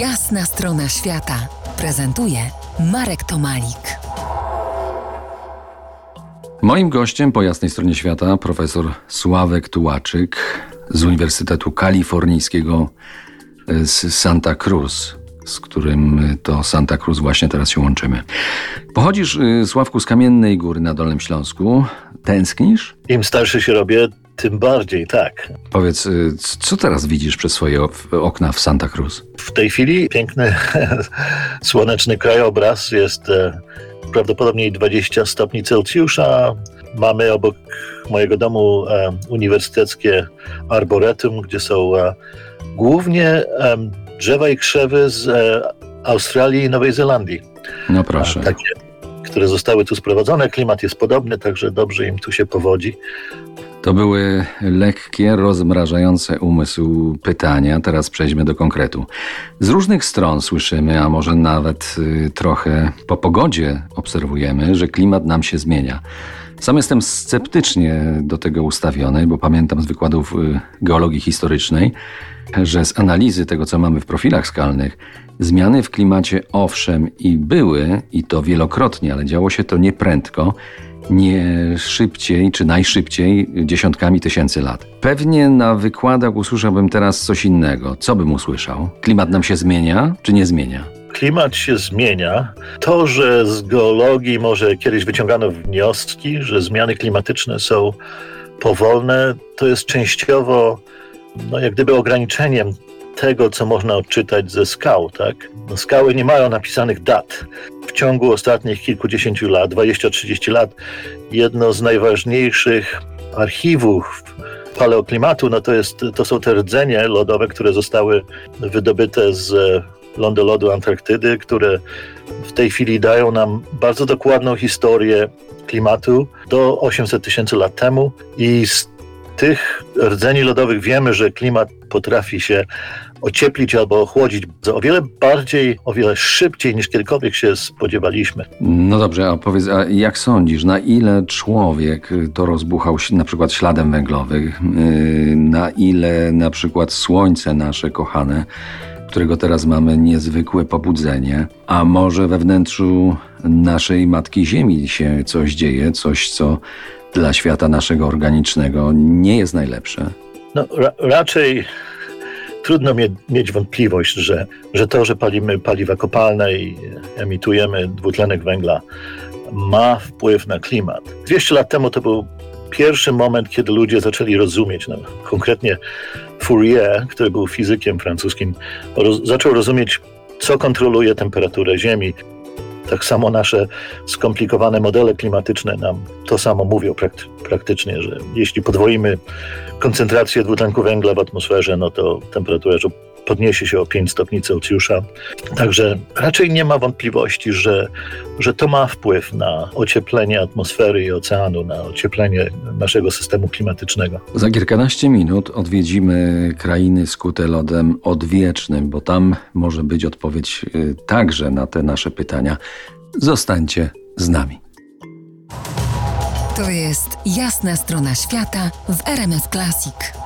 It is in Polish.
Jasna strona świata prezentuje Marek Tomalik. Moim gościem po jasnej stronie świata profesor Sławek Tułaczyk z Uniwersytetu Kalifornijskiego z Santa Cruz, z którym to Santa Cruz właśnie teraz się łączymy. Pochodzisz, y, Sławku, z Kamiennej Góry na Dolnym Śląsku. Tęsknisz? Im starszy się robię, tym bardziej, tak. Powiedz, y, co teraz widzisz przez swoje okna w Santa Cruz? W tej chwili piękny, słoneczny krajobraz jest e, prawdopodobnie 20 stopni Celsjusza. Mamy obok mojego domu e, uniwersyteckie arboretum, gdzie są e, głównie drzewa i krzewy z Australii i Nowej Zelandii. No proszę. Takie, które zostały tu sprowadzone. Klimat jest podobny, także dobrze im tu się powodzi. To były lekkie, rozmrażające umysł pytania. Teraz przejdźmy do konkretu. Z różnych stron słyszymy, a może nawet y, trochę po pogodzie obserwujemy, że klimat nam się zmienia. Sam jestem sceptycznie do tego ustawiony, bo pamiętam z wykładów y, geologii historycznej, że z analizy tego, co mamy w profilach skalnych, zmiany w klimacie owszem i były, i to wielokrotnie, ale działo się to nieprędko nie szybciej czy najszybciej dziesiątkami tysięcy lat. Pewnie na wykładach usłyszałbym teraz coś innego. Co bym usłyszał? Klimat nam się zmienia czy nie zmienia? Klimat się zmienia. To, że z geologii może kiedyś wyciągano wnioski, że zmiany klimatyczne są powolne, to jest częściowo no, jak gdyby ograniczeniem tego, co można odczytać ze skał. Tak? No, skały nie mają napisanych dat. W ciągu ostatnich kilkudziesięciu lat, 20-30 lat, jedno z najważniejszych archiwów paleoklimatu no to, jest, to są te rdzenie lodowe, które zostały wydobyte z lądolodu Antarktydy, które w tej chwili dają nam bardzo dokładną historię klimatu do 800 tysięcy lat temu i z tych rdzeni lodowych wiemy, że klimat potrafi się ocieplić albo ochłodzić o wiele bardziej, o wiele szybciej niż kiedykolwiek się spodziewaliśmy. No dobrze, a powiedz, a jak sądzisz, na ile człowiek to rozbuchał na przykład śladem węglowym, yy, na ile na przykład słońce nasze kochane, którego teraz mamy niezwykłe pobudzenie, a może we wnętrzu naszej Matki Ziemi się coś dzieje, coś co dla świata naszego organicznego nie jest najlepsze? No, ra raczej trudno mie mieć wątpliwość, że, że to, że palimy paliwa kopalne i emitujemy dwutlenek węgla, ma wpływ na klimat. 200 lat temu to był pierwszy moment, kiedy ludzie zaczęli rozumieć, no, konkretnie Fourier, który był fizykiem francuskim, roz zaczął rozumieć, co kontroluje temperaturę Ziemi, tak samo nasze skomplikowane modele klimatyczne nam to samo mówią praktycznie, że jeśli podwoimy koncentrację dwutlenku węgla w atmosferze, no to temperatura podniesie się o 5 stopni Celsjusza. Także raczej nie ma wątpliwości, że, że to ma wpływ na ocieplenie atmosfery i oceanu, na ocieplenie naszego systemu klimatycznego. Za kilkanaście minut odwiedzimy krainy skute lodem odwiecznym, bo tam może być odpowiedź y, także na te nasze pytania. Zostańcie z nami. To jest jasna strona świata w RMS Classic.